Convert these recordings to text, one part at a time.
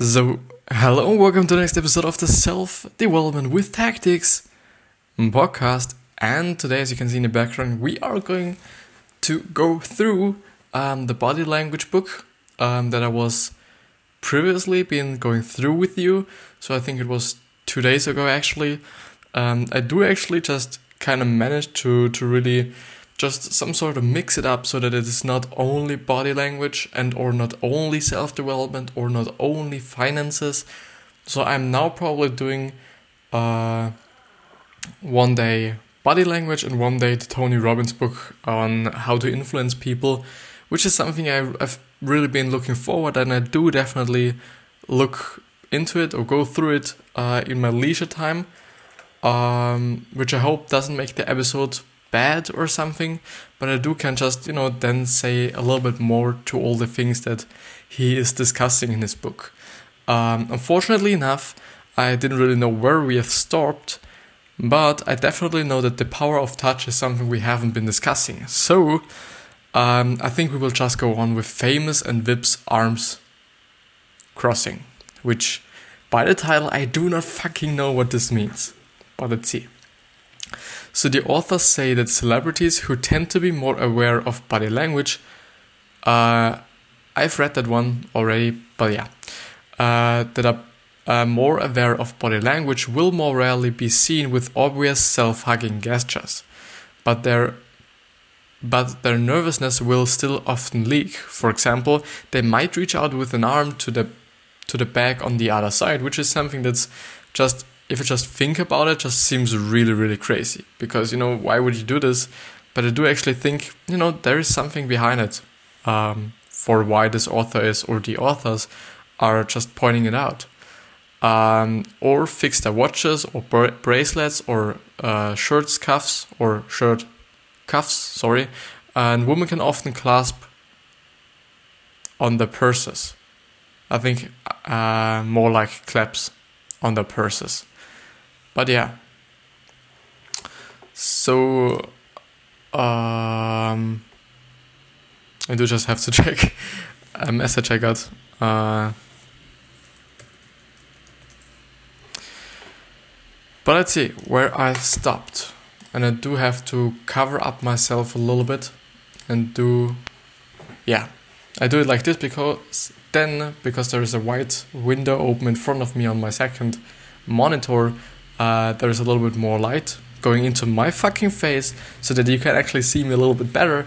So, hello and welcome to the next episode of the Self Development with Tactics podcast. And today, as you can see in the background, we are going to go through um, the body language book um, that I was previously been going through with you. So I think it was two days ago actually. Um, I do actually just kind of manage to to really just some sort of mix it up so that it is not only body language and or not only self development or not only finances. So I'm now probably doing uh, one day body language and one day the Tony Robbins book on how to influence people, which is something I, I've really been looking forward and I do definitely look into it or go through it uh, in my leisure time, um, which I hope doesn't make the episode bad or something, but I do can just, you know, then say a little bit more to all the things that he is discussing in his book. Um, unfortunately enough, I didn't really know where we have stopped, but I definitely know that the power of touch is something we haven't been discussing. So, um, I think we will just go on with famous and Vip's arms crossing, which by the title I do not fucking know what this means. But let's see. So the authors say that celebrities who tend to be more aware of body language, uh, I've read that one already, but yeah, uh, that are uh, more aware of body language will more rarely be seen with obvious self-hugging gestures, but their but their nervousness will still often leak. For example, they might reach out with an arm to the to the back on the other side, which is something that's just if you just think about it, just seems really, really crazy. Because, you know, why would you do this? But I do actually think, you know, there is something behind it um, for why this author is, or the authors are just pointing it out. Um, or fix their watches, or bra- bracelets, or uh, shirts cuffs, or shirt cuffs, sorry. And women can often clasp on their purses. I think uh, more like claps on their purses. But yeah. So um I do just have to check a message I got. Uh, but let's see where I stopped. And I do have to cover up myself a little bit and do yeah. I do it like this because then because there is a white window open in front of me on my second monitor uh, there's a little bit more light going into my fucking face so that you can actually see me a little bit better.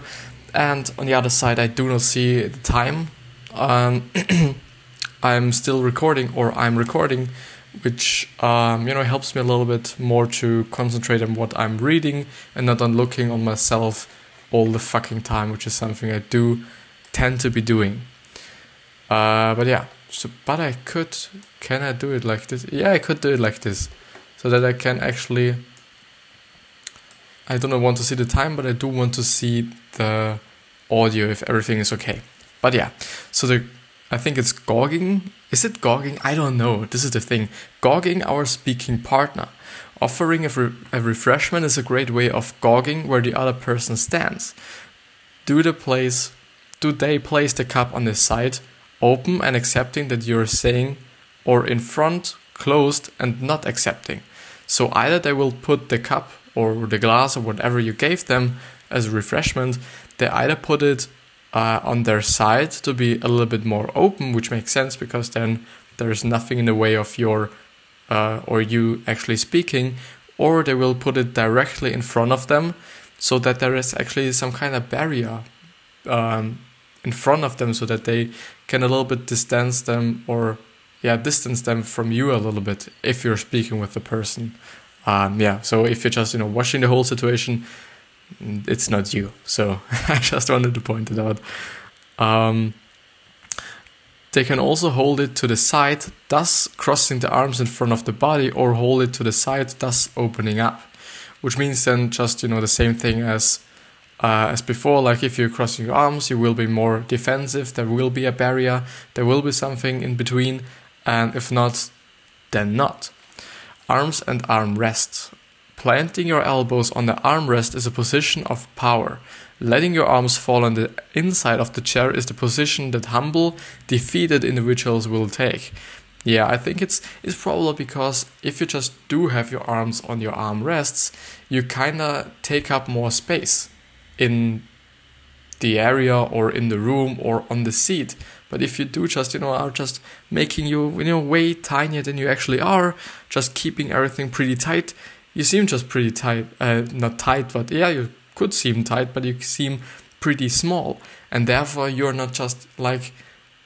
And on the other side, I do not see the time. Um, I'm still recording, or I'm recording, which um, you know helps me a little bit more to concentrate on what I'm reading and not on looking on myself all the fucking time, which is something I do tend to be doing. Uh, but yeah, so but I could. Can I do it like this? Yeah, I could do it like this so that I can actually I don't want to see the time, but I do want to see the audio if everything is okay. But yeah, so the I think it's gogging. Is it gogging? I don't know. This is the thing. Gogging our speaking partner. Offering a, re- a refreshment is a great way of gogging where the other person stands. Do the place do they place the cup on the side, open and accepting that you're saying, or in front, closed and not accepting? So either they will put the cup or the glass or whatever you gave them as a refreshment, they either put it uh, on their side to be a little bit more open, which makes sense because then there's nothing in the way of your uh, or you actually speaking, or they will put it directly in front of them so that there is actually some kind of barrier um, in front of them so that they can a little bit distance them or yeah distance them from you a little bit if you're speaking with the person. Um, yeah so if you're just you know watching the whole situation it's not you. So i just wanted to point it out. Um, they can also hold it to the side thus crossing the arms in front of the body or hold it to the side thus opening up which means then just you know the same thing as uh, as before. Like if you're crossing your arms you will be more defensive. There will be a barrier. There will be something in between and if not, then not. Arms and arm rests. Planting your elbows on the armrest is a position of power. Letting your arms fall on the inside of the chair is the position that humble, defeated individuals will take. Yeah, I think it's it's probably because if you just do have your arms on your arm rests, you kind of take up more space in the area or in the room or on the seat. But if you do just, you know, are just making you, you know, way tinier than you actually are, just keeping everything pretty tight, you seem just pretty tight, uh, not tight, but yeah, you could seem tight, but you seem pretty small. And therefore, you're not just like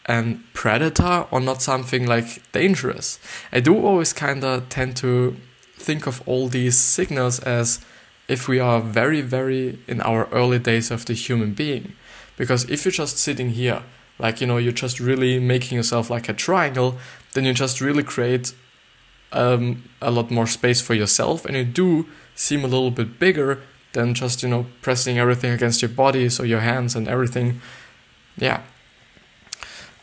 a predator or not something like dangerous. I do always kind of tend to think of all these signals as if we are very, very in our early days of the human being. Because if you're just sitting here, like, you know, you're just really making yourself like a triangle, then you just really create um, a lot more space for yourself and you do seem a little bit bigger than just, you know, pressing everything against your body, so your hands and everything. Yeah.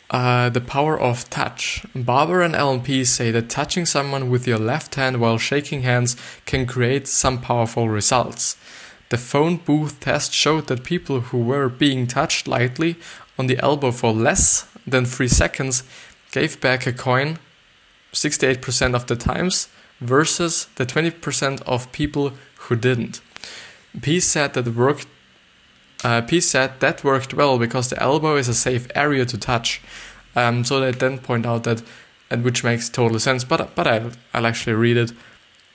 Uh, the power of touch. Barbara and Allan Pease say that touching someone with your left hand while shaking hands can create some powerful results. The phone booth test showed that people who were being touched lightly on the elbow for less than 3 seconds gave back a coin 68% of the times versus the 20% of people who didn't. Pease said that worked uh, Pease said that worked well because the elbow is a safe area to touch. Um, so they then point out that, and which makes total sense. But but I'll, I'll actually read it.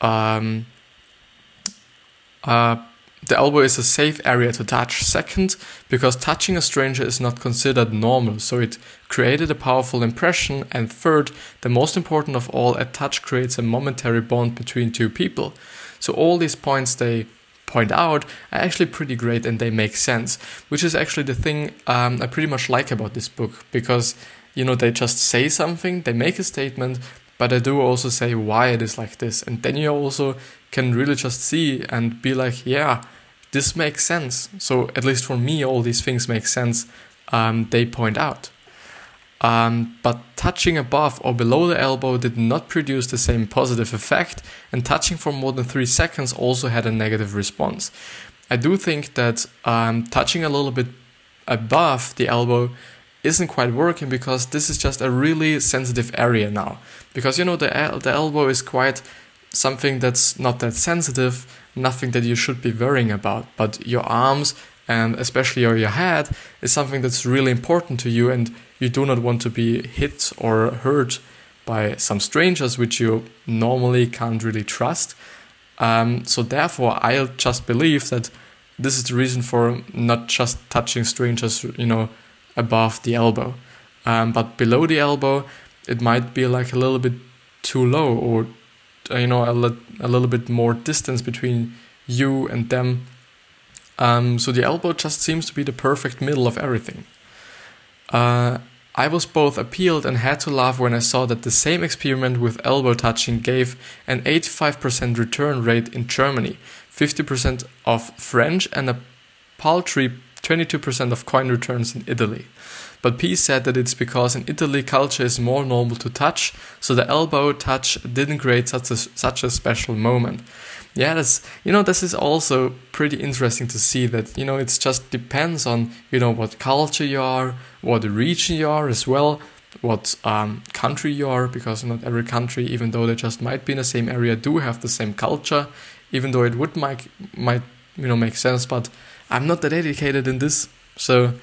Um, uh, the elbow is a safe area to touch. Second, because touching a stranger is not considered normal, so it created a powerful impression. And third, the most important of all, a touch creates a momentary bond between two people. So all these points they point out are actually pretty great and they make sense, which is actually the thing um, I pretty much like about this book because you know they just say something, they make a statement, but they do also say why it is like this, and then you also can really just see and be like, yeah, this makes sense. So at least for me, all these things make sense. Um, they point out. Um, but touching above or below the elbow did not produce the same positive effect, and touching for more than three seconds also had a negative response. I do think that um, touching a little bit above the elbow isn't quite working because this is just a really sensitive area now. Because you know the the elbow is quite something that's not that sensitive, nothing that you should be worrying about. But your arms and especially your, head is something that's really important to you and you do not want to be hit or hurt by some strangers which you normally can't really trust. Um, so therefore, I just believe that this is the reason for not just touching strangers, you know, above the elbow, um, but below the elbow, it might be like a little bit too low, or you know, a, li- a little bit more distance between you and them. Um, so the elbow just seems to be the perfect middle of everything. Uh, I was both appealed and had to laugh when I saw that the same experiment with elbow touching gave an 85% return rate in Germany, 50% of French, and a paltry 22% of coin returns in Italy. But Pease said that it's because in Italy culture is more normal to touch, so the elbow touch didn't create such a, such a special moment yeah, that's you know this is also pretty interesting to see that you know it's just depends on you know what culture you are, what region you are as well, what um, country you are, because not every country, even though they just might be in the same area, do have the same culture, even though it would might might you know make sense. But I'm not that educated in this, so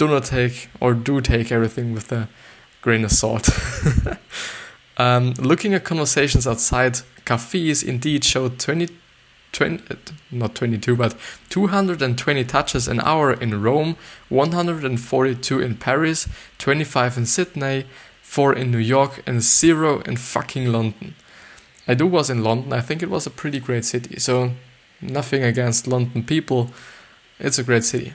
do not take or do take everything with a grain of salt. um, looking at conversations outside cafes indeed showed 20, 20, not 22, but 220 touches an hour in Rome, 142 in Paris, 25 in Sydney, 4 in New York, and 0 in fucking London. I do was in London, I think it was a pretty great city, so nothing against London people, it's a great city.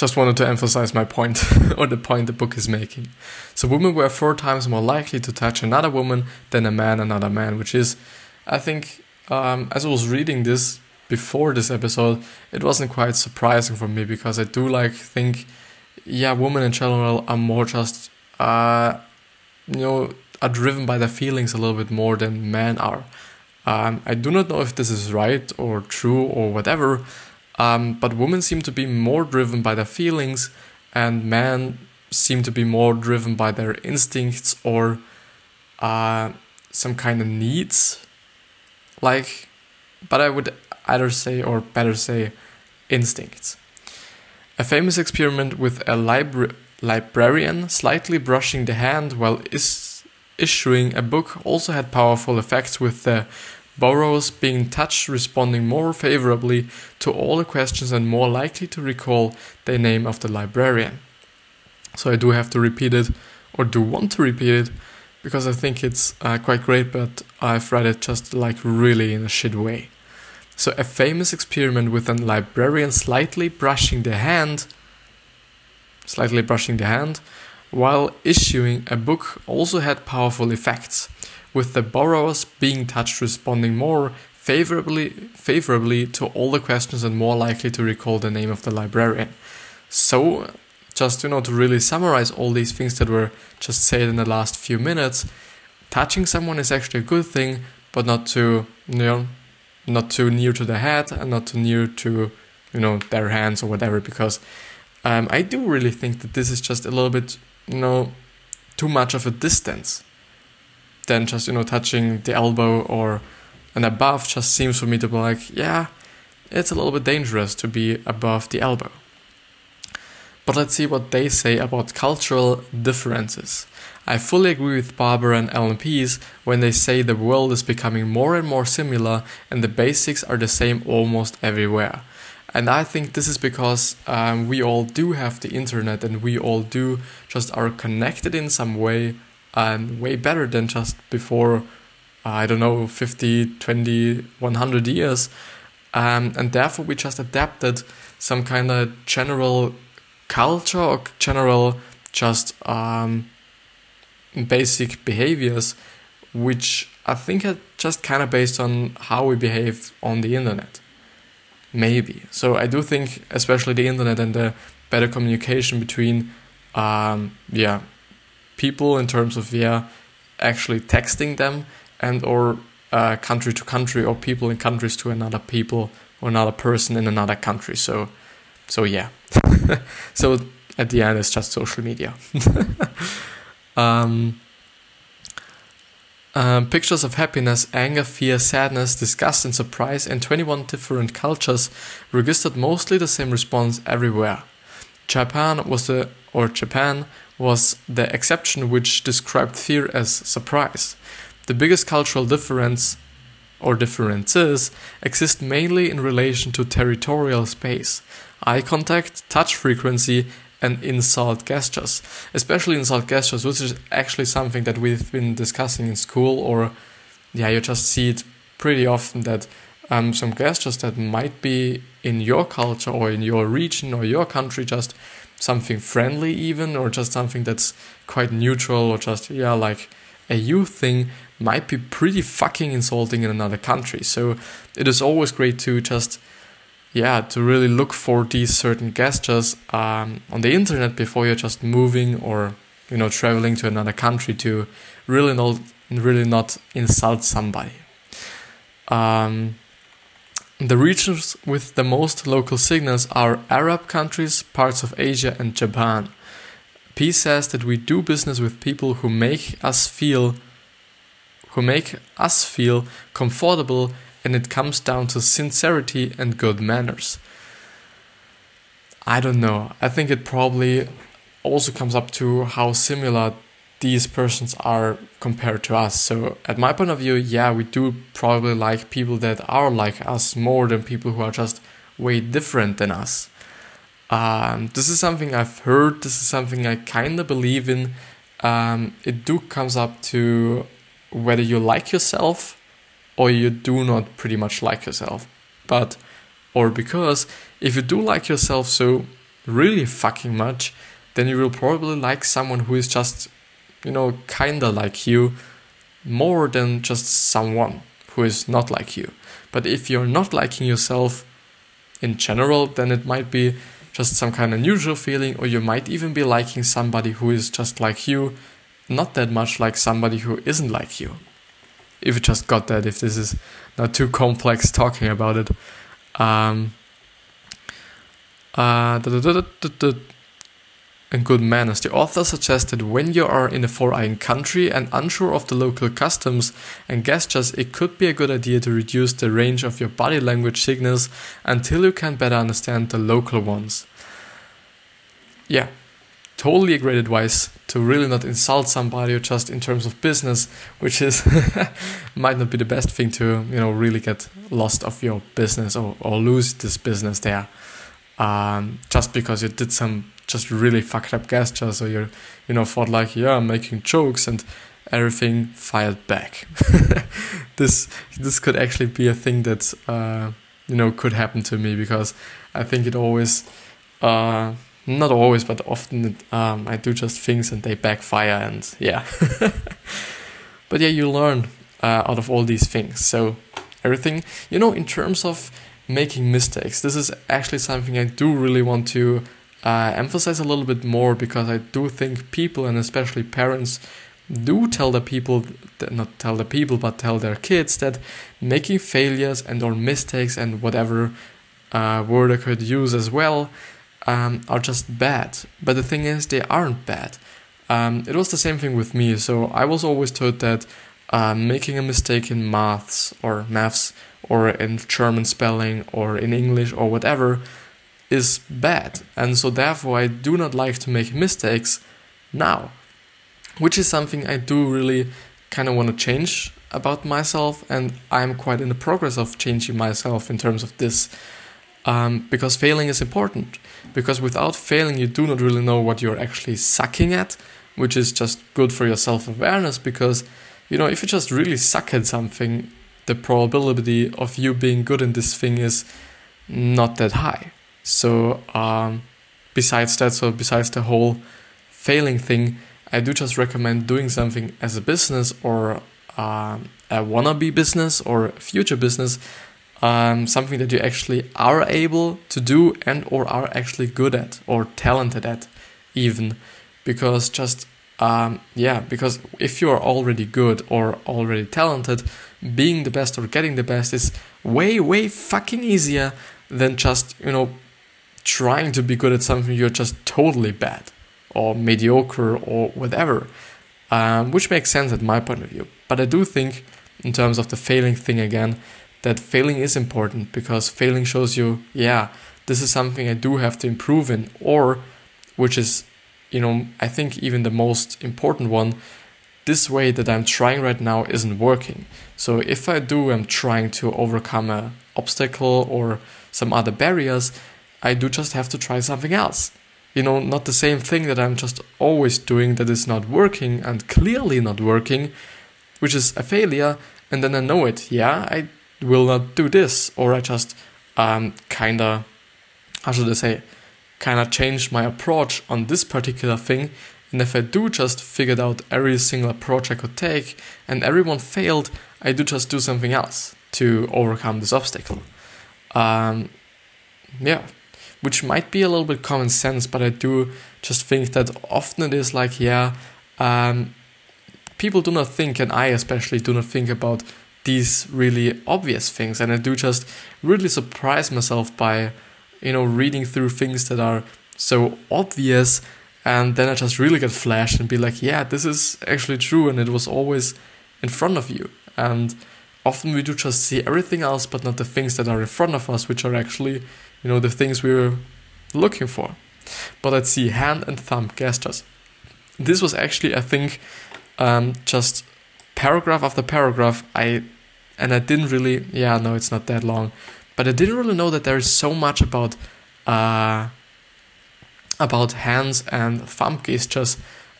Just wanted to emphasize my point, or the point the book is making. So, women were four times more likely to touch another woman than a man another man, which is, I think, um, as I was reading this before this episode, it wasn't quite surprising for me because I do like think, yeah, women in general are more just, uh, you know, are driven by their feelings a little bit more than men are. Um, I do not know if this is right or true or whatever, um, but women seem to be more driven by their feelings, and men seem to be more driven by their instincts or uh, some kind of needs. Like, but I would either say, or better say, instincts. A famous experiment with a libra- librarian slightly brushing the hand while is- issuing a book also had powerful effects, with the borrowers being touched responding more favorably to all the questions and more likely to recall the name of the librarian. So I do have to repeat it, or do want to repeat it, because I think it's uh, quite great, but I've read it just like really in a shit way. So, a famous experiment with a librarian slightly brushing the hand, slightly brushing the hand, while issuing a book also had powerful effects, with the borrowers being touched responding more favorably favorably to all the questions and more likely to recall the name of the librarian. So, just you know to really summarize all these things that were just said in the last few minutes touching someone is actually a good thing but not too you know not too near to the head and not too near to you know their hands or whatever because um, i do really think that this is just a little bit you know too much of a distance than just you know touching the elbow or and above just seems for me to be like yeah it's a little bit dangerous to be above the elbow but let's see what they say about cultural differences. I fully agree with Barbara and Allan Pease when they say the world is becoming more and more similar and the basics are the same almost everywhere. And I think this is because um, we all do have the internet and we all do just are connected in some way and way better than just before, I don't know, 50, 20, 100 years. Um, and therefore, we just adapted some kind of general culture or general just um, basic behaviors, which I think are just kind of based on how we behave on the internet. Maybe. So I do think, especially the internet and the better communication between, um, yeah, people in terms of yeah, actually texting them and or uh, country to country or people in countries to another people or another person in another country. So, so yeah. so at the end, it's just social media. um, um, pictures of happiness, anger, fear, sadness, disgust, and surprise in 21 different cultures registered mostly the same response everywhere. Japan was the or Japan was the exception which described fear as surprise. The biggest cultural difference or differences exist mainly in relation to territorial space eye contact, touch frequency, and insult gestures, especially insult gestures, which is actually something that we've been discussing in school, or yeah, you just see it pretty often that um, some gestures that might be in your culture or in your region or your country just something friendly, even, or just something that's quite neutral, or just yeah, like a you thing might be pretty fucking insulting in another country. So it is always great to just yeah to really look for these certain gestures um, on the internet before you're just moving or you know traveling to another country to really not really not insult somebody um, the regions with the most local signals are Arab countries, parts of Asia, and Japan. Pease says that we do business with people who make us feel who make us feel comfortable and it comes down to sincerity and good manners. I don't know. I think it probably also comes up to how similar these persons are compared to us. So, at my point of view, yeah, we do probably like people that are like us more than people who are just way different than us. Um, this is something I've heard. This is something I kind of believe in. Um, it do comes up to whether you like yourself or you do not pretty much like yourself. But, or because if you do like yourself so really fucking much, then you will probably like someone who is just, you know, kinda like you more than just someone who is not like you. But if you're not liking yourself in general, then it might be just some kind of neutral feeling, or you might even be liking somebody who is just like you, not that much like somebody who isn't like you if you just got that, if this is not too complex talking about it. Um, uh, and good manners. The author suggests that when you are in a foreign country and unsure of the local customs and gestures, it could be a good idea to reduce the range of your body language signals until you can better understand the local ones. Yeah, totally a great advice to really not insult somebody or just in terms of business, which is might not be the best thing to you know really get lost of your business or, or lose this business there. Um, just because you did some just really fucked up gestures so you you know thought like yeah I'm making jokes and everything fired back. This this could actually be a thing that uh, you know could happen to me because I think it always uh, not always but often um, I do just things and they backfire and yeah. But yeah you learn uh, out of all these things. So everything you know in terms of making mistakes. This is actually something I do really want to uh, emphasize a little bit more because I do think people and especially parents do tell the people not tell the people but tell their kids that making failures and or mistakes and whatever uh, word I could use as well um, are just bad. But the thing is they aren't bad. Um, it was the same thing with me. So I was always told that uh, making a mistake in maths or maths or in German spelling or in English or whatever is bad, and so therefore I do not like to make mistakes now, which is something I do really kind of want to change about myself, and I'm quite in the progress of changing myself in terms of this. Um, because failing is important. Because without failing, you do not really know what you're actually sucking at, which is just good for your self awareness. Because, you know, if you just really suck at something, the probability of you being good in this thing is not that high. So um, besides that, so besides the whole failing thing, I do just recommend doing something as a business or uh, a wannabe business or future business, um, something that you actually are able to do and or are actually good at or talented at, even because just um, yeah, because if you are already good or already talented, being the best or getting the best is way way fucking easier than just you know trying to be good at something you're just totally bad or mediocre or whatever, um, which makes sense at my point of view. But I do think, in terms of the failing thing again, that failing is important because failing shows you, yeah, this is something I do have to improve in, or which is, you know, I think even the most important one, this way that I'm trying right now isn't working. So if I do, I'm trying to overcome a obstacle or some other barriers, I do just have to try something else. You know, not the same thing that I'm just always doing that is not working and clearly not working, which is a failure, and then I know it. Yeah, I will not do this, or I just um, kinda, how should I say, kinda changed my approach on this particular thing. And if I do just figured out every single approach I could take and everyone failed, I do just do something else to overcome this obstacle. Um, yeah, which might be a little bit common sense, but I do just think that often it is like, yeah, um, people do not think, and I especially do not think about these really obvious things, and I do just really surprise myself by, you know, reading through things that are so obvious, and then I just really get flashed and be like, yeah, this is actually true, and it was always in front of you, and often we do just see everything else, but not the things that are in front of us, which are actually you know, the things we're looking for. But let's see, hand and thumb gestures. This was actually, I think, um, just paragraph after paragraph. I and I didn't really, yeah, no, it's not that long, but I didn't really know that there is so much about uh, about hands and thumb gestures,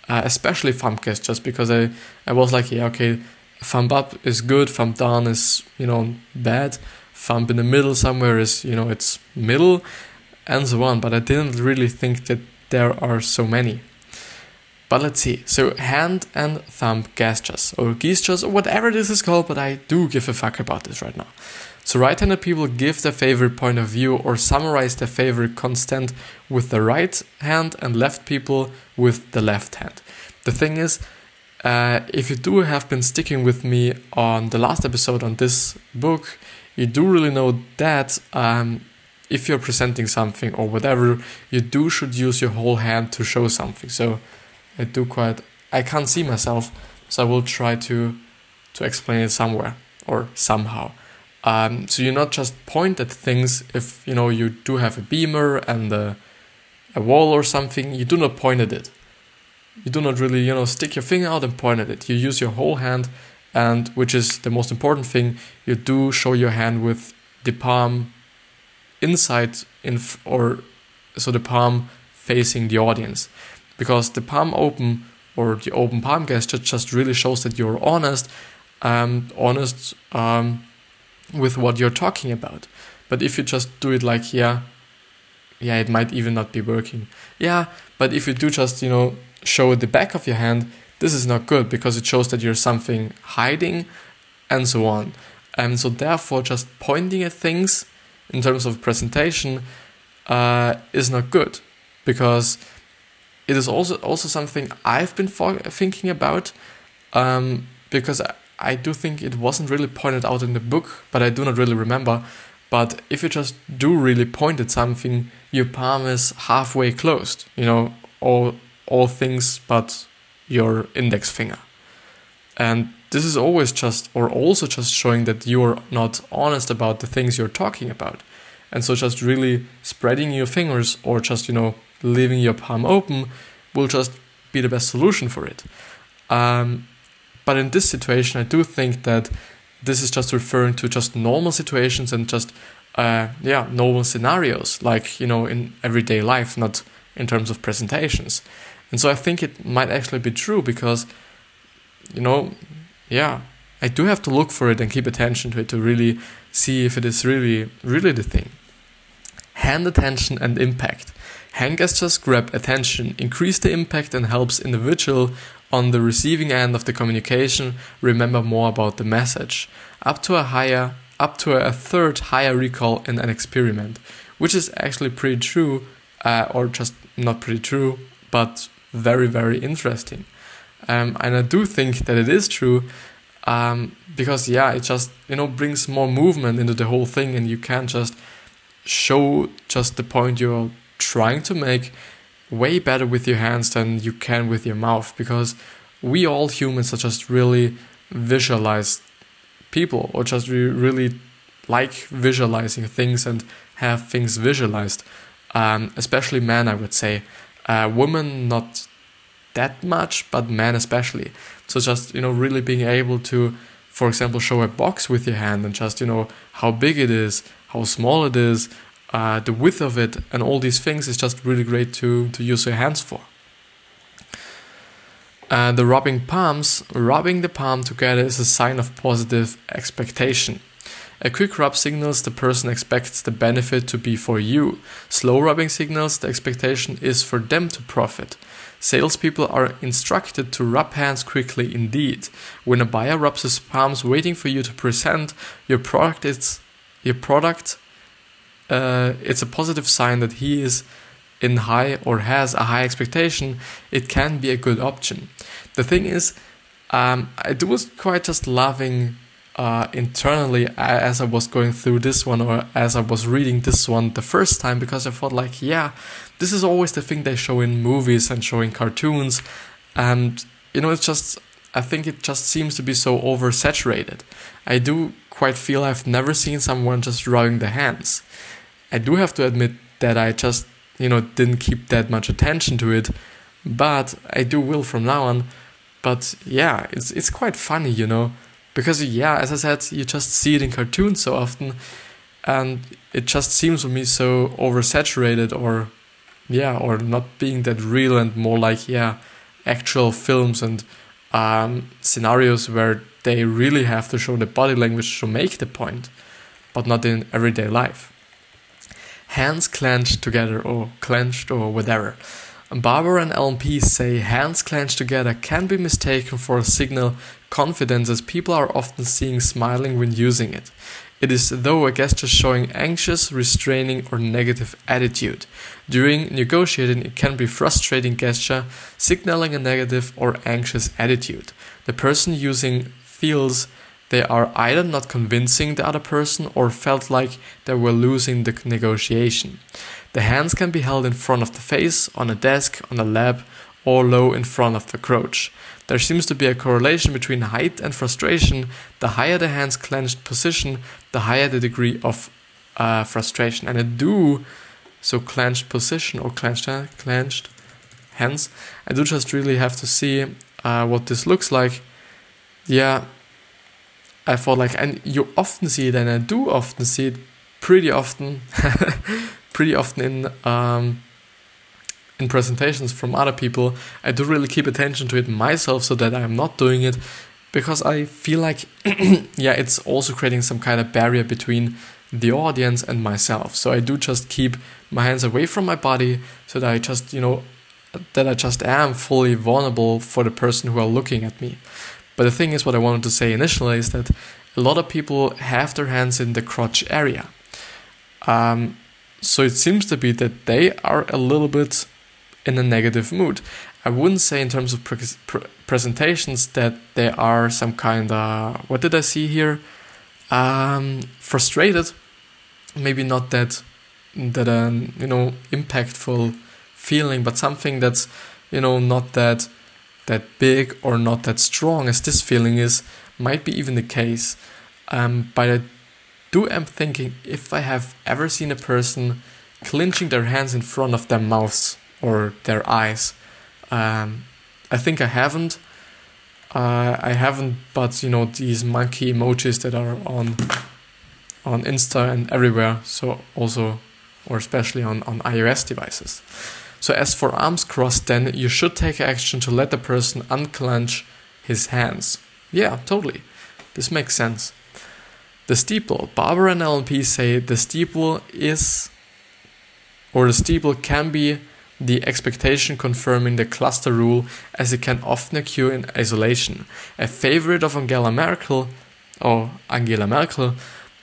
uh, especially thumb gestures, because I I was like, yeah, okay, thumb up is good, thumb down is you know bad thumb in the middle somewhere is, you know, it's middle and so on. But I didn't really think that there are so many. But let's see. So hand and thumb gestures or gestures or whatever this is called, but I do give a fuck about this right now. So right-handed people give their favorite point of view or summarize their favorite constant with the right hand and left people with the left hand. The thing is, uh, if you do have been sticking with me on the last episode on this book, you do really know that um, if you're presenting something or whatever, you do should use your whole hand to show something. So I do quite I can't see myself, so I will try to to explain it somewhere or somehow. Um, so you not just point at things if you know you do have a beamer and a, a wall or something, you do not point at it. You do not really, you know, stick your finger out and point at it. You use your whole hand and which is the most important thing, you do show your hand with the palm inside in or so the palm facing the audience because the palm open or the open palm gesture just really shows that you're honest um, honest um, with what you're talking about. But if you just do it like yeah yeah it might even not be working. Yeah but if you do just you know show the back of your hand this is not good because it shows that you're something hiding and so on. And so therefore just pointing at things in terms of presentation uh, is not good because it is also also something I've been thinking about um, because I, do think it wasn't really pointed out in the book, but I do not really remember. But if you just do really point at something, your palm is halfway closed. You know, all all things but your index finger. And this is always just, or also just showing that you're not honest about the things you're talking about. And so just really spreading your fingers or just, you know, leaving your palm open will just be the best solution for it. Um, but in this situation, I do think that this is just referring to just normal situations and just, uh, yeah, normal scenarios, like, you know, in everyday life, not in terms of presentations. And so I think it might actually be true because, you know, yeah, I do have to look for it and keep attention to it to really see if it is really, really the thing. Hand attention and impact. Hand gestures grab attention, increase the impact, and helps individual on the receiving end of the communication remember more about the message, up to a higher, up to a third higher recall in an experiment, which is actually pretty true, uh, or just not pretty true, but very very interesting. Um, and I do think that it is true um, because yeah, it just you know brings more movement into the whole thing, and you can't just show just the point you're trying to make way better with your hands than you can with your mouth because we all humans are just really visualized people or just we really like visualizing things and have things visualized. Um, especially men i would say. Uh, women not that much but men especially. So just you know really being able to for example show a box with your hand and just you know how big it is how small it is uh, the width of it and all these things is just really great to, to use your hands for. Uh, the rubbing palms, rubbing the palm together is a sign of positive expectation. A quick rub signals the person expects the benefit to be for you. Slow rubbing signals the expectation is for them to profit. Salespeople are instructed to rub hands quickly indeed. When a buyer rubs his palms waiting for you to present your product, it's your product uh, it's a positive sign that he is in high or has a high expectation, it can be a good option. The thing is, um, I was quite just laughing uh, internally as I was going through this one or as I was reading this one the first time because I thought like, yeah, this is always the thing they show in movies and showing cartoons, and you know, it's just I think it just seems to be so oversaturated. I do quite feel I've never seen someone just rubbing their hands. I do have to admit that I just, you know, didn't keep that much attention to it, but I do will from now on. But yeah, it's it's quite funny, you know, because yeah, as I said, you just see it in cartoons so often, and it just seems to me so oversaturated or yeah, or not being that real and more like yeah, actual films and um, scenarios where they really have to show the body language to make the point, but not in everyday life hands clenched together or clenched or whatever. Barbara and Allan Pease say hands clenched together can be mistaken for a signal confidence as people are often seen smiling when using it. It is though a gesture showing anxious, restraining, or negative attitude. During negotiating, it can be frustrating gesture, signaling a negative or anxious attitude. The person using feels they are either not convincing the other person or felt like they were losing the negotiation. The hands can be held in front of the face, on a desk, on a lap, or low in front of the crotch. There seems to be a correlation between height and frustration. The higher the hand's clenched position, the higher the degree of uh, frustration. And I do so clenched position or clenched clenched hands. I do just really have to see uh, what this looks like. Yeah, I thought like, and you often see it, and I do often see it pretty often, pretty often in um, in presentations from other people. I do really keep attention to it myself so that I'm not doing it because I feel like, yeah, it's also creating some kind of barrier between the audience and myself. So I do just keep my hands away from my body so that I just, you know, that I just am fully vulnerable for the person who are looking at me. But the thing is, what I wanted to say initially is that a lot of people have their hands in the crotch area. Um, so it seems to be that they are a little bit in a negative mood. I wouldn't say in terms of pre- pre- presentations that they are some kind of what did I see here? Um, frustrated, maybe not that that um, you know impactful feeling, but something that's you know not that that big or not that strong as this feeling is might be even the case. Um, but I do am thinking if I have ever seen a person clenching their hands in front of their mouths or their eyes. Um, I think I haven't. Uh, I haven't, but you know these monkey emojis that are on on Insta and everywhere. So also, or especially on on iOS devices. So as for arms crossed, then you should take action to let the person unclench his hands. Yeah, totally. This makes sense. The steeple. Barbara and Allan Pease say the steeple is, or the steeple can be the expectation confirming the cluster rule as it can often occur in isolation. A favorite of Angela Merkel, or Angela Merkel,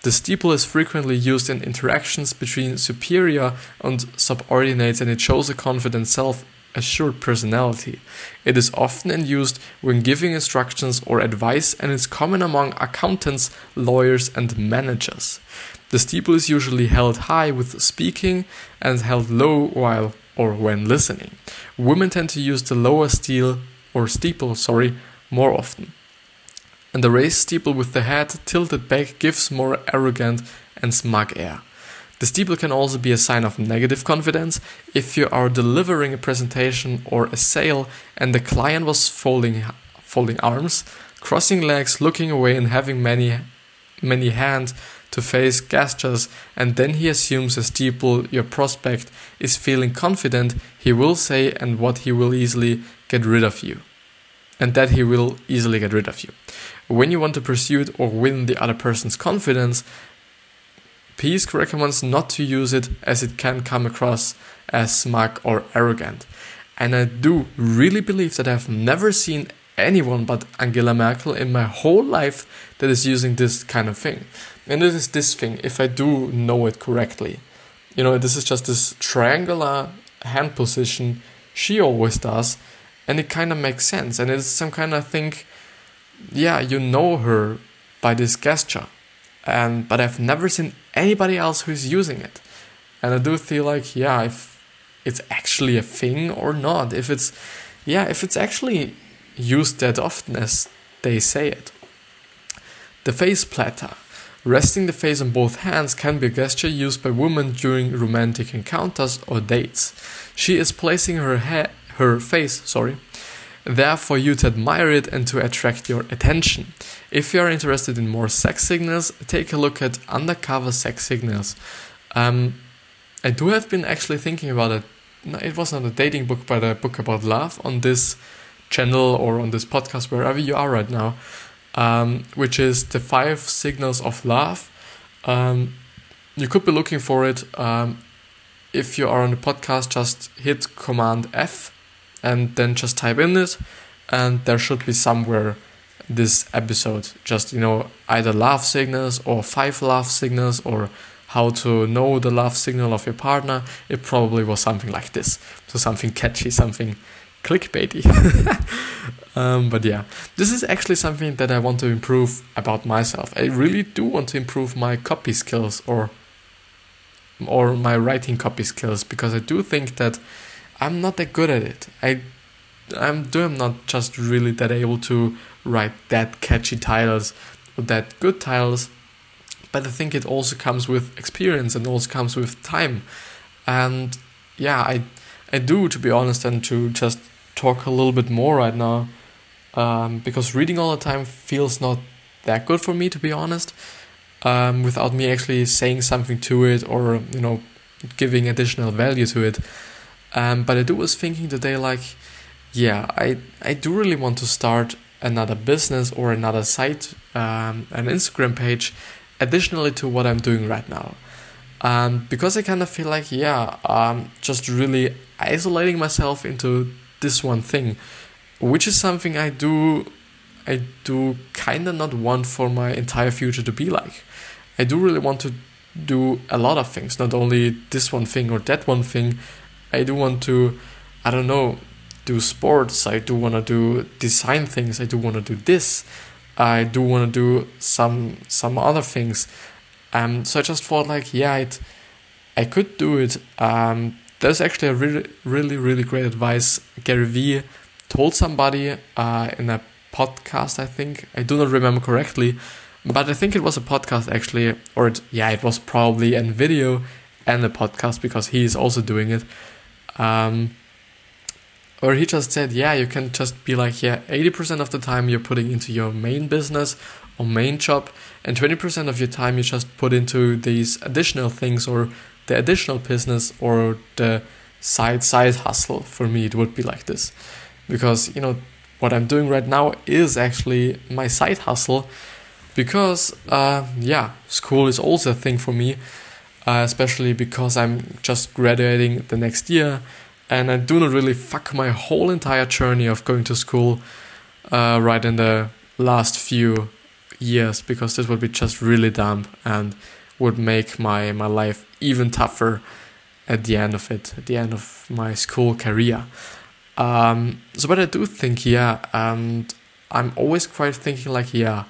the steeple is frequently used in interactions between superior and subordinates and it shows a confident self assured personality. It is often used when giving instructions or advice and is common among accountants, lawyers, and managers. The steeple is usually held high with speaking and held low while or when listening. Women tend to use the lower steel or steeple, sorry, more often. And the raised steeple with the head tilted back gives more arrogant and smug air. The steeple can also be a sign of negative confidence. If you are delivering a presentation or a sale and the client was folding folding arms, crossing legs, looking away and having many many hand to face gestures and then he assumes a steeple your prospect is feeling confident he will say and what he will easily get rid of you. And that he will easily get rid of you when you want to pursue it or win the other person's confidence Pease recommends not to use it as it can come across as smug or arrogant. And I do really believe that I've never seen anyone but Angela Merkel in my whole life that is using this kind of thing. And it is this thing, if I do know it correctly. You know, this is just this triangular hand position she always does, and it kind of makes sense. And it's some kind of think, yeah, you know her by this gesture. And but I've never seen anybody else who's using it. And I do feel like, yeah, if it's actually a thing or not, if it's yeah, if it's actually used that often as they say it. The face platter. Resting the face on both hands can be a gesture used by women during romantic encounters or dates. She is placing her head, her face, sorry, there for you to admire it and to attract your attention. If you are interested in more sex signals, take a look at Undercover Sex Signals. Um, I do have been actually thinking about it. No, it was not a dating book, but a book about love on this channel or on this podcast, wherever you are right now um, which is the five signals of love. Um, you could be looking for it. Um, if you are on the podcast, just hit Command F and then just type in it, and there should be somewhere this episode. Just you know, either love signals or five love signals or how to know the love signal of your partner. It probably was something like this. So something catchy, something clickbaity. um, but yeah, this is actually something that I want to improve about myself. I really do want to improve my copy skills or or my writing copy skills because I do think that I'm not that good at it. I I'm doing not just really that able to write that catchy titles or that good titles, but I think it also comes with experience and also comes with time. And yeah, I I do to be honest and to just talk a little bit more right now. Um, because reading all the time feels not that good for me to be honest. Um, without me actually saying something to it or you know giving additional value to it. Um, but I do was thinking today like yeah, I I do really want to start another business or another site, um, an Instagram page, additionally to what I'm doing right now. Um, because I kind of feel like yeah, um, just really isolating myself into this one thing, which is something I do, I do kind of not want for my entire future to be like. I do really want to do a lot of things, not only this one thing or that one thing. I do want to, I don't know, do sports. I do want to do design things. I do want to do this. I do want to do some some other things. Um, so I just thought like, yeah, it, I could do it. Um, there's actually a really, really, really great advice Gary Vee told somebody uh, in a podcast. I think I do not remember correctly, but I think it was a podcast actually, or it, yeah, it was probably a video and a podcast because he is also doing it. Um, or he just said, yeah, you can just be like, yeah, 80% of the time you're putting into your main business or main job, and 20% of your time you just put into these additional things or the additional business or the side side hustle. For me, it would be like this. Because, you know, what I'm doing right now is actually my side hustle because, uh, yeah, school is also a thing for me, uh, especially because I'm just graduating the next year and I do not really fuck my whole entire journey of going to school uh, right in the last few years because this would be just really dumb and would make my, my life even tougher at the end of it, at the end of my school career. Um, so, but I do think, yeah, and I'm always quite thinking like, yeah,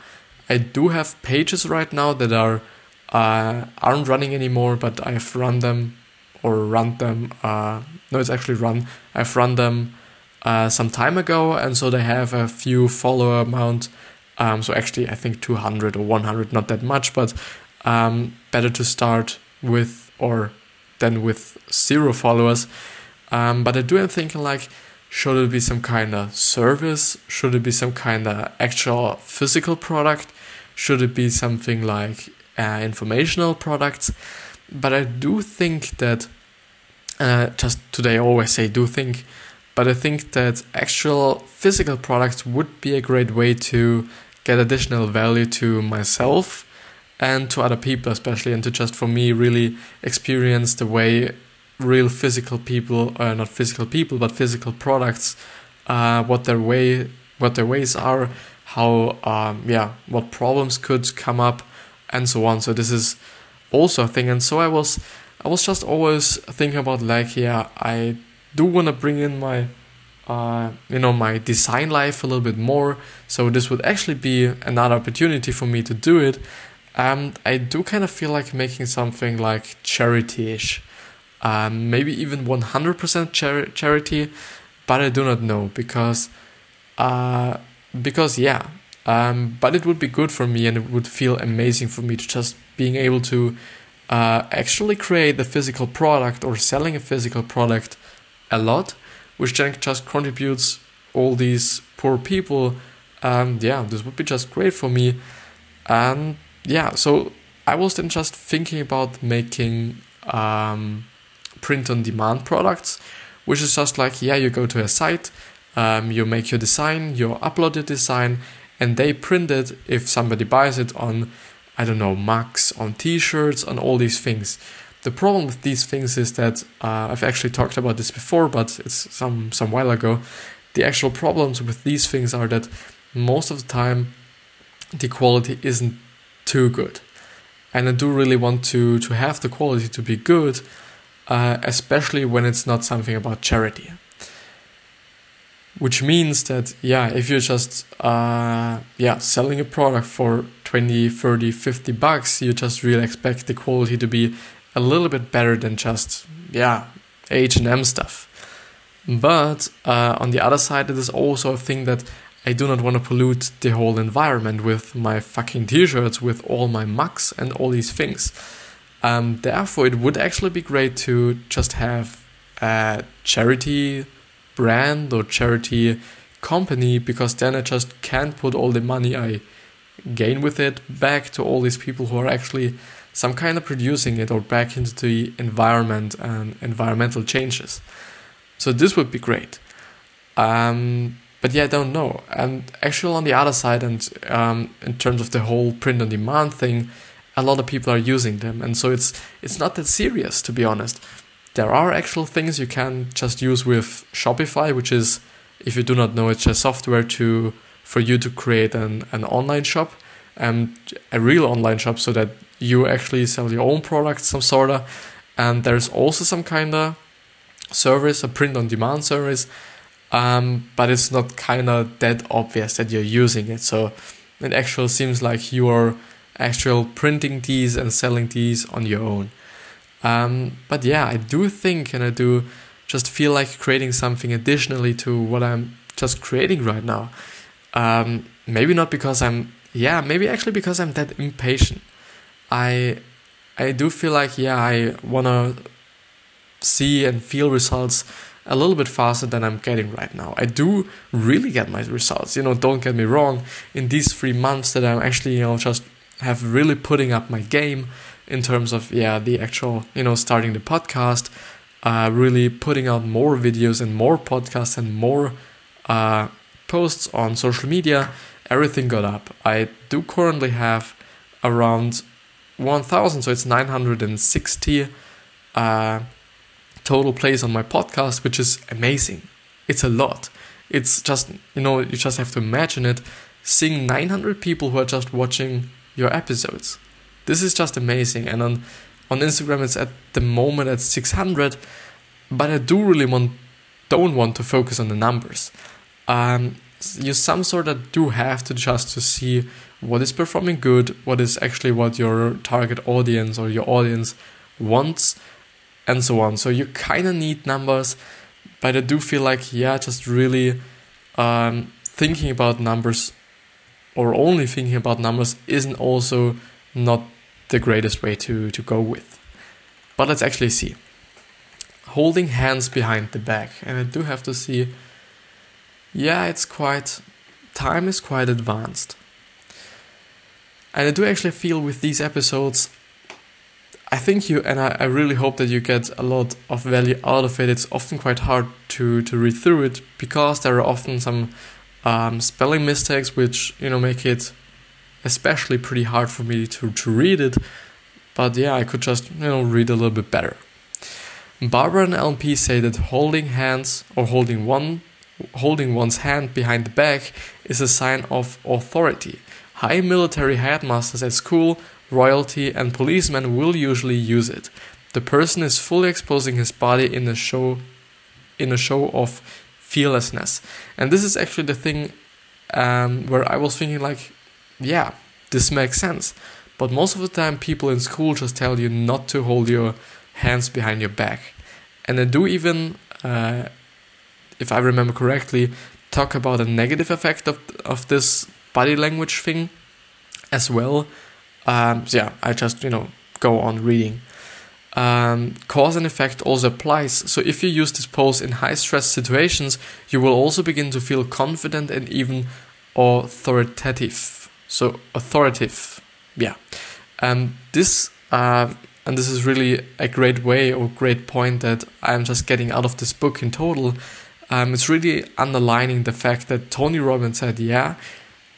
I do have pages right now that are uh, aren't running anymore, but I've run them or run them. Uh, no, it's actually run. I've run them uh, some time ago, and so they have a few follower amount. Um, so actually, I think 200 or 100, not that much, but um, better to start with or than with zero followers. Um, but I do am thinking like, should it be some kind of service? Should it be some kind of actual physical product? Should it be something like uh, informational products? But I do think that, uh, just today I always say do think, but I think that actual physical products would be a great way to get additional value to myself and to other people, especially, and to just for me really experience the way real physical people, uh, not physical people, but physical products, uh, what their way, what their ways are, how, um, yeah, what problems could come up, and so on. So this is also a thing. And so I was I was just always thinking about like yeah I do want to bring in my uh, you know my design life a little bit more. So this would actually be another opportunity for me to do it. And I do kind of feel like making something like charity-ish, um, maybe even 100% char- charity, but I do not know because, uh, because yeah, um, but it would be good for me and it would feel amazing for me to just being able to uh, actually create the physical product or selling a physical product a lot, which then just contributes all these poor people. And yeah, this would be just great for me. And yeah, so I was then just thinking about making um, print on demand products, which is just like, yeah, you go to a site, um, you make your design, you upload your design, and they print it if somebody buys it on I don't know, mugs, on t shirts, on all these things. The problem with these things is that uh, I've actually talked about this before, but it's some, some while ago. The actual problems with these things are that most of the time the quality isn't too good. And I do really want to, to have the quality to be good, uh, especially when it's not something about charity. Which means that yeah if you're just uh, yeah selling a product for 20 30 50 bucks you just really expect the quality to be a little bit better than just yeah h&m stuff. But uh, on the other side it is also a thing that i do not want to pollute the whole environment with my fucking t-shirts with all my mugs and all these things. Um, therefore it would actually be great to just have a charity brand or charity company because then I just can't put all the money I gain with it back to all these people who are actually some kind of producing it or back into the environment and environmental changes. So this would be great. Um, but yeah, I don't know. And actually, on the other side, and um, in terms of the whole print on demand thing, a lot of people are using them, and so it's it's not that serious, to be honest. There are actual things you can just use with Shopify, which is, if you do not know, it's just software to for you to create an, an online shop, and a real online shop, so that you actually sell your own products, some sort of. And there's also some kind of service, a print on demand service, um, but it's not kind of that obvious that you're using it. So it actually seems like you are actual printing these and selling these on your own. Um, but yeah, I do think and I do just feel like creating something additionally to what I'm just creating right now. Um, maybe not because I'm, yeah, maybe actually because I'm that impatient. I, I do feel like, yeah, I wanna see and feel results a little bit faster than I'm getting right now. I do really get my results. You know, don't get me wrong. In these three months that I'm actually, you know, just have really putting up my game in terms of yeah the actual you know starting the podcast uh, really putting out more videos and more podcasts and more uh, posts on social media everything got up. I do currently have around 1000 so it's 960 uh, total plays on my podcast which is amazing. It's a lot. It's just you know you just have to imagine it seeing 900 people who are just watching your episodes this is just amazing. And on on Instagram, it's at the moment at 600, but I do really want don't want to focus on the numbers. Um, you some sort of do have to just to see what is performing good, what is actually what your target audience or your audience wants, and so on. So you kind of need numbers, but I do feel like yeah, just really um, thinking about numbers or only thinking about numbers isn't also not the greatest way to, to go with. But let's actually see. Holding hands behind the back, and I do have to see, yeah, it's quite, time is quite advanced. And I do actually feel with these episodes, I think you, and I, I really hope that you get a lot of value out of it. It's often quite hard to, to read through it because there are often some um, spelling mistakes which, you know, make it especially pretty hard for me to, to read it. But yeah, I could just, you know, read a little bit better. Barbara and Allan Pease say that holding hands or holding one holding one's hand behind the back is a sign of authority. High military headmasters at school, royalty, and policemen will usually use it. The person is fully exposing his body in a show in a show of fearlessness. And this is actually the thing um, where I was thinking like yeah, this makes sense. But most of the time, people in school just tell you not to hold your hands behind your back. And they do even, uh, if I remember correctly, talk about a negative effect of, of this body language thing as well. Um, so yeah, I just, you know, go on reading. Um, cause and effect also applies. So if you use this pose in high stress situations, you will also begin to feel confident and even authoritative. So authoritative, yeah. Um, this uh, and this is really a great way or great point that I'm just getting out of this book in total. Um, it's really underlining the fact that Tony Robbins said, yeah,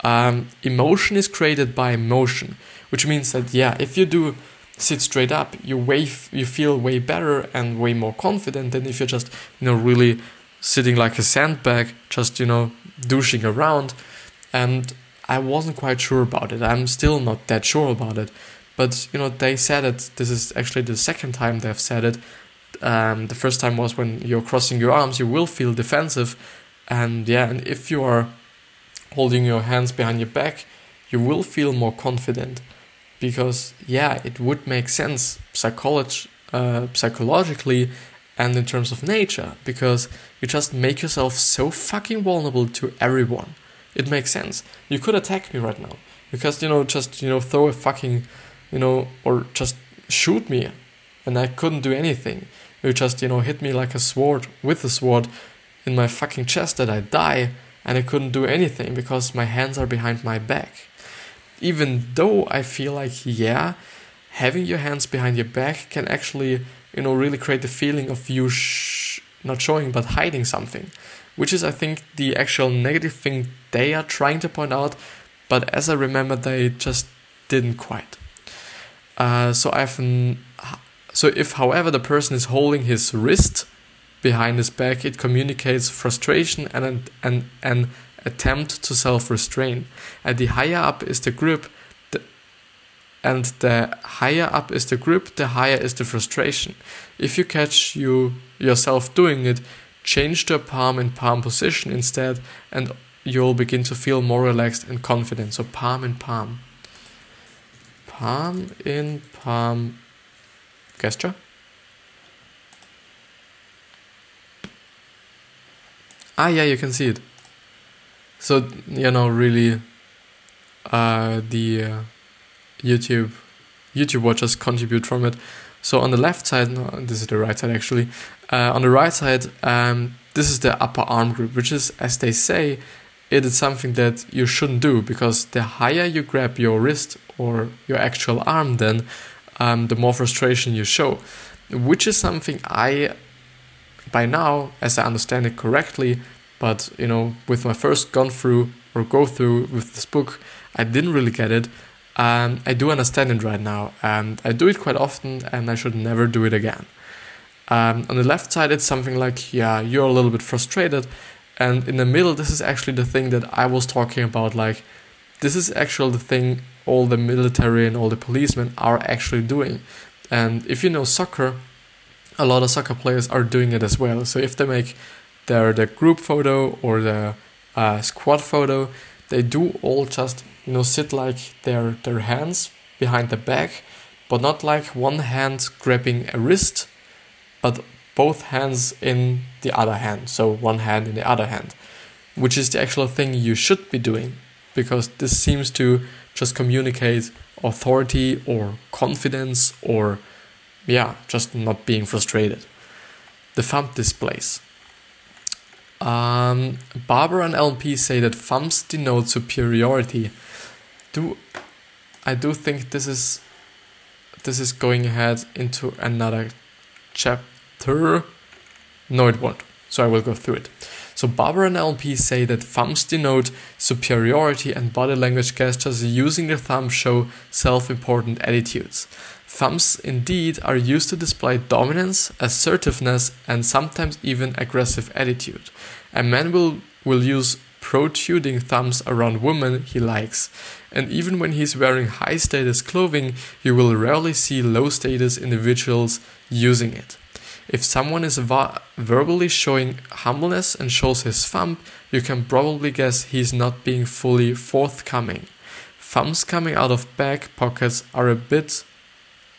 um, emotion is created by motion, which means that yeah, if you do sit straight up, you way you feel way better and way more confident than if you're just you know really sitting like a sandbag, just you know douching around. And I wasn't quite sure about it. I'm still not that sure about it. But you know, they said it. This is actually the second time they've said it. Um, the first time was when you're crossing your arms, you will feel defensive, And yeah, and if you are holding your hands behind your back, you will feel more confident because yeah, it would make sense psycholog- uh, psychologically and in terms of nature because you just make yourself so fucking vulnerable to everyone. It makes sense. You could attack me right now because you know just you know throw a fucking you know or just shoot me and I couldn't do anything. You just you know hit me like a sword with a sword in my fucking chest that I die and I couldn't do anything because my hands are behind my back. Even though I feel like yeah, having your hands behind your back can actually you know really create the feeling of you sh- not showing but hiding something, which is I think the actual negative thing they are trying to point out but as I remember, they just didn't quite. Uh, so I've so if, however, the person is holding his wrist behind his back, it communicates frustration and an, an, an attempt to self-restrain. And the higher up is the grip, the, and the higher up is the grip, the higher is the frustration. If you catch you yourself doing it, change to a palm in palm position instead, and you'll begin to feel more relaxed and confident. So palm in palm. Palm in palm gesture. Ah, yeah, you can see it. So, you know, really, uh, the uh, YouTube YouTube watchers contribute from it. So on the left side, no, this is the right side actually. Uh, on the right side, um, this is the upper arm group, which is, as they say, it is something that you shouldn't do because the higher you grab your wrist or your actual arm, then um, the more frustration you show, which is something I, by now, as I understand it correctly, but you know, with my first gone through or go through with this book, I didn't really get it. Um, I do understand it right now, and I do it quite often, and I should never do it again. Um, on the left side, it's something like, yeah, you're a little bit frustrated, and in the middle, this is actually the thing that I was talking about. Like, this is actually the thing all the military and all the policemen are actually doing. And if you know soccer, a lot of soccer players are doing it as well. So if they make their the group photo or the uh, squad photo, they do all just you know sit like their their hands behind the back, but not like one hand grabbing a wrist, but both hands in the other hand, so one hand in the other hand, which is the actual thing you should be doing because this seems to just communicate authority or confidence or, yeah, just not being frustrated. The thumb displays. Um, Barbara and Allan Pease say that thumbs denote superiority. Do I do think this is this is going ahead into another chapter? No, it won't. So I will go through it. So Barbara and Allan Pease say that thumbs denote superiority and body language gestures using the thumb show self-important attitudes. Thumbs indeed are used to display dominance, assertiveness, and sometimes even aggressive attitude. A man will, will use protruding thumbs around women he likes. And even when he's wearing high status clothing, you will rarely see low status individuals using it. If someone is verbally showing humbleness and shows his thumb, you can probably guess he's not being fully forthcoming. Thumbs coming out of back pockets are a bit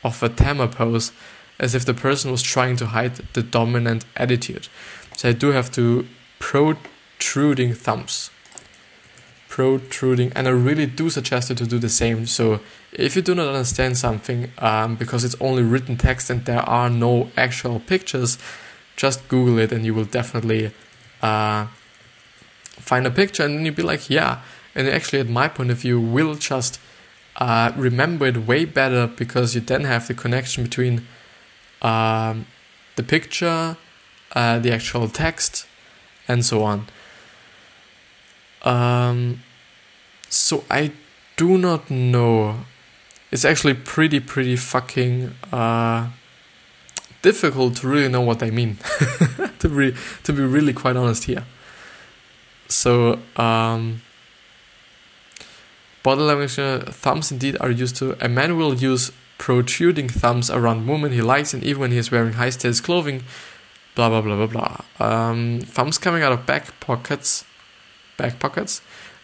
of a tamer pose, as if the person was trying to hide the dominant attitude. So I do have to protruding thumbs protruding and i really do suggest you to do the same. So if you do not understand something um, because it's only written text and there are no actual pictures just google it and you will definitely uh, find a picture and then you'll be like yeah. And actually at my point of view will just uh, remember it way better because you then have the connection between um, the picture uh, the actual text and so on. Um, so I do not know. It's actually pretty, pretty fucking uh, difficult to really know what they mean. to be to be really quite honest here. So um, body language uh, thumbs indeed are used to. A man will use protruding thumbs around women he likes, and even when he is wearing high status clothing, blah blah blah blah blah. Um, thumbs coming out of back pockets, back pockets.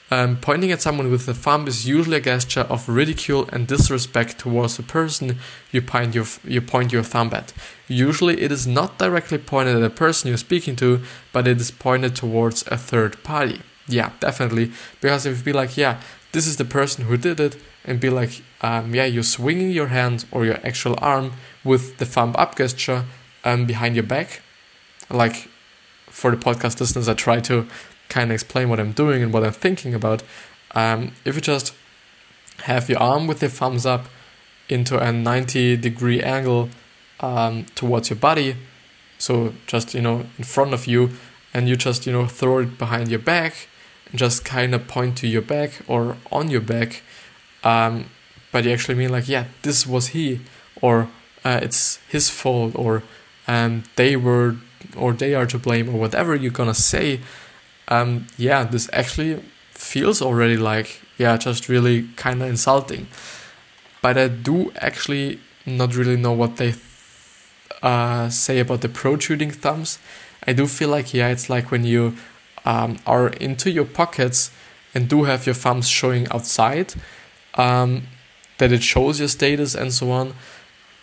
Um, pointing at someone with the thumb is usually a gesture of ridicule and disrespect towards the person you point your you point your thumb at. Usually, it is not directly pointed at the person you're speaking to, but it is pointed towards a third party. Yeah, definitely. Because if you be like, yeah, this is the person who did it, and be like, um, yeah, you're swinging your hand or your actual arm with the thumb up gesture um, behind your back. Like for the podcast listeners, I try to kind of explain what I'm doing and what I'm thinking about. Um, if you just have your arm with your thumbs up into a 90 degree angle um, towards your body, so just you know in front of you, and you just you know throw it behind your back and just kind of point to your back or on your back, um, but you actually mean like yeah this was he or uh, it's his fault or um, they were or they are to blame or whatever you're gonna say um, yeah this actually feels already like yeah just really kind of insulting. But i do actually not really know what they uh, say about the protruding thumbs. I do feel like yeah it's like when you um, are into your pockets and do have your thumbs showing outside um, that it shows your status and so on.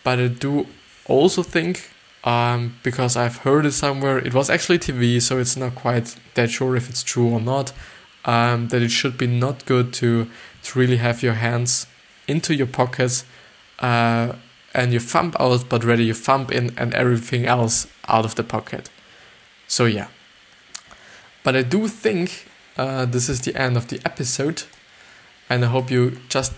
But i do also think um, because I've heard it somewhere. It was actually TV, so it's not quite that sure if it's true or not. Um, that it should be not good to to really have your hands into your pockets uh, and you thumb out, but rather you thumb in and everything else out of the pocket. So yeah. But I do think uh, this is the end of the episode, and I hope you just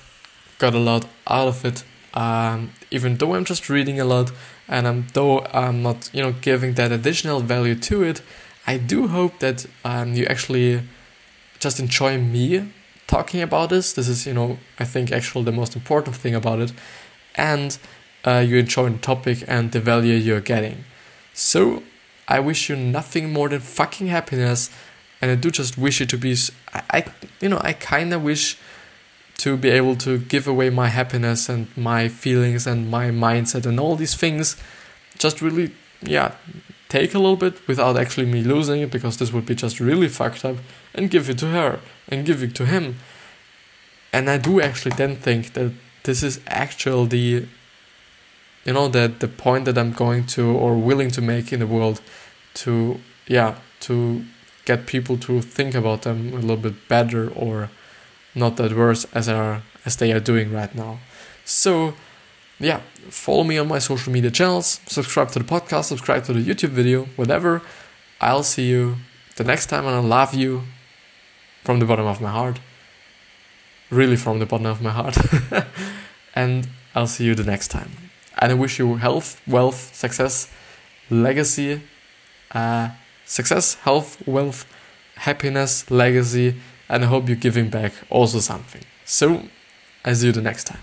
got a lot out of it. Um, even though I'm just reading a lot, and um, though I'm not, you know, giving that additional value to it, I do hope that um, you actually just enjoy me talking about this. This is, you know, I think actually the most important thing about it, and uh, you enjoy the topic and the value you're getting. So I wish you nothing more than fucking happiness, and I do just wish you to be. I, I you know, I kind of wish to be able to give away my happiness and my feelings and my mindset and all these things just really yeah take a little bit without actually me losing it because this would be just really fucked up and give it to her and give it to him. And i do actually then think that this is actually the you know that the point that i'm going to or willing to make in the world to yeah to get people to think about them a little bit better or not that worse as are as they are doing right now. So yeah, follow me on my social media channels, subscribe to the podcast, subscribe to the YouTube video, whatever. I'll see you the next time and I love you from the bottom of my heart. Really from the bottom of my heart. and I'll see you the next time. And I wish you health, wealth, success, legacy, uh, success, health, wealth, happiness, legacy, and I hope you're giving back also something. So, I see you the next time.